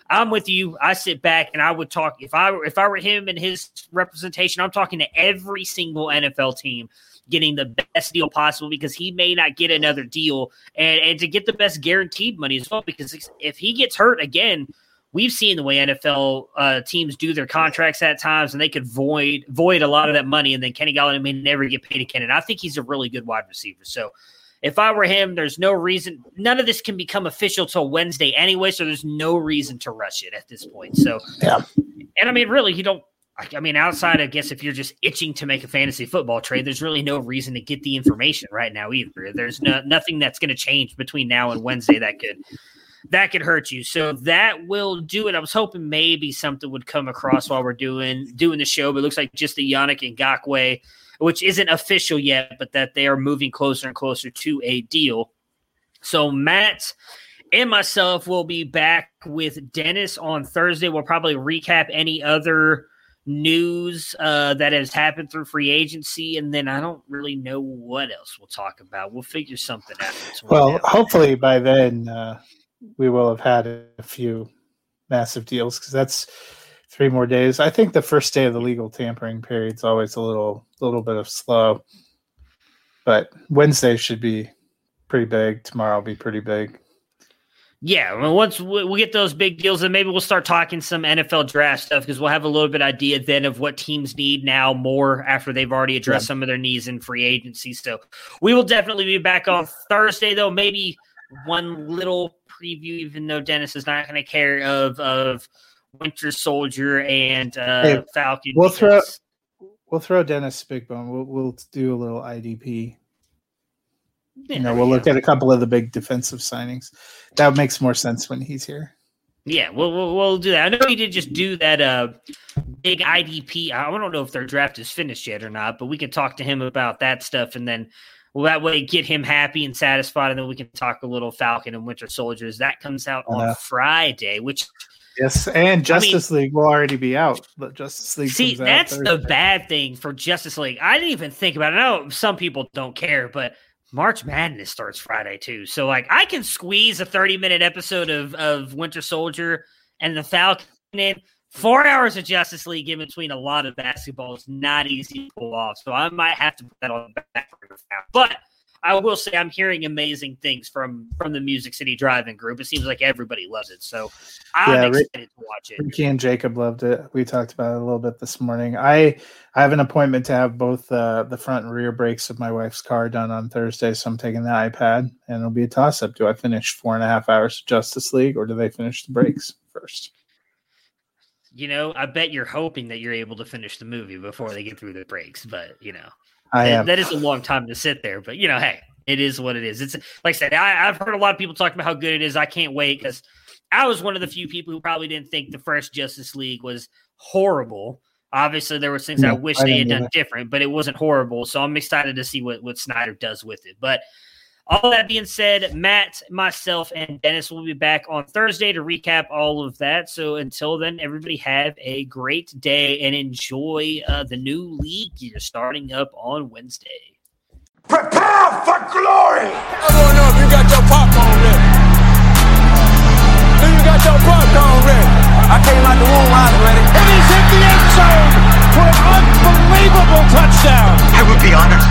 I'm with you. I sit back and I would talk if I were if I were him and his representation, I'm talking to every single NFL team getting the best deal possible because he may not get another deal and, and to get the best guaranteed money as well. Because if he gets hurt again, we've seen the way NFL uh, teams do their contracts at times, and they could void void a lot of that money, and then Kenny Golladay may never get paid again. And I think he's a really good wide receiver. So if I were him, there's no reason. None of this can become official till Wednesday anyway, so there's no reason to rush it at this point. So yeah, and I mean, really, you don't. I mean, outside, I guess, if you're just itching to make a fantasy football trade, there's really no reason to get the information right now either. There's no nothing that's going to change between now and Wednesday that could that could hurt you. So that will do it. I was hoping maybe something would come across while we're doing doing the show, but it looks like just the Yannick Ngakoue, which isn't official yet, but that they are moving closer and closer to a deal. So Matt and myself will be back with Dennis on Thursday. We'll probably recap any other news uh, that has happened through free agency, and then I don't really know what else we'll talk about. We'll figure something out. Well, hopefully by then uh, we will have had a few massive deals because that's three more days. I think the first day of the legal tampering period is always a little little bit of slow, but Wednesday should be pretty big. Tomorrow will be pretty big. Yeah, well, once we, we get those big deals, then maybe we'll start talking some NFL draft stuff because we'll have a little bit idea then of what teams need now more after they've already addressed yeah. some of their needs in free agency. So we will definitely be back on Thursday, though. Maybe one little preview, even though Dennis is not going to care of of Winter Soldier and uh, hey, Falcon. We'll throw we'll throw Dennis Big Bone. We'll we'll do a little IDP yeah, you know, we'll look at a couple of the big defensive signings. That makes more sense when he's here. Yeah, we'll, we'll, we'll do that. I know he did just do that uh big IDP. I don't know if their draft is finished yet or not, but we can talk to him about that stuff and then well that way get him happy and satisfied and then we can talk a little Falcon and Winter Soldiers. That comes out on Friday, which Yes, and Justice I mean, League will already be out. But Justice League. See, that's the bad thing for Justice League. I didn't even think about it. I know some people don't care, but March Madness starts Friday too. So like I can squeeze a 30 minute episode of, of Winter Soldier and the Falcon in four hours of Justice League in between a lot of basketball is not easy to pull off. So I might have to put that on the back. But I will say I'm hearing amazing things from from the Music City Driving Group. It seems like everybody loves it, so I'm yeah, excited Rick, to watch it. Ricky and Jacob loved it. We talked about it a little bit this morning. I I have an appointment to have both uh, the front and rear brakes of my wife's car done on Thursday, so I'm taking the iPad, and it'll be a toss up. Do I finish four and a half hours of Justice League, or do they finish the brakes first? You know, I bet you're hoping that you're able to finish the movie before they get through the breaks, but you know. I am. That is a long time to sit there, but you know, hey, it is what it is. It's like I said, I, have heard a lot of people talking about how good it is. I can't wait because I was one of the few people who probably didn't think the first Justice League was horrible. Obviously, there were things no, I wish I they had done different, but it wasn't horrible. So I'm excited to see what, what Snyder does with it. But all that being said, Matt, myself, and Dennis will be back on Thursday to recap all of that. So until then, everybody have a great day and enjoy uh, the new league year starting up on Wednesday. Prepare for glory! I wanna know if you got your popcorn ready. Do you got your popcorn ready? I came out the womb, I was ready. And he's hit the end zone for an unbelievable touchdown. I would be honored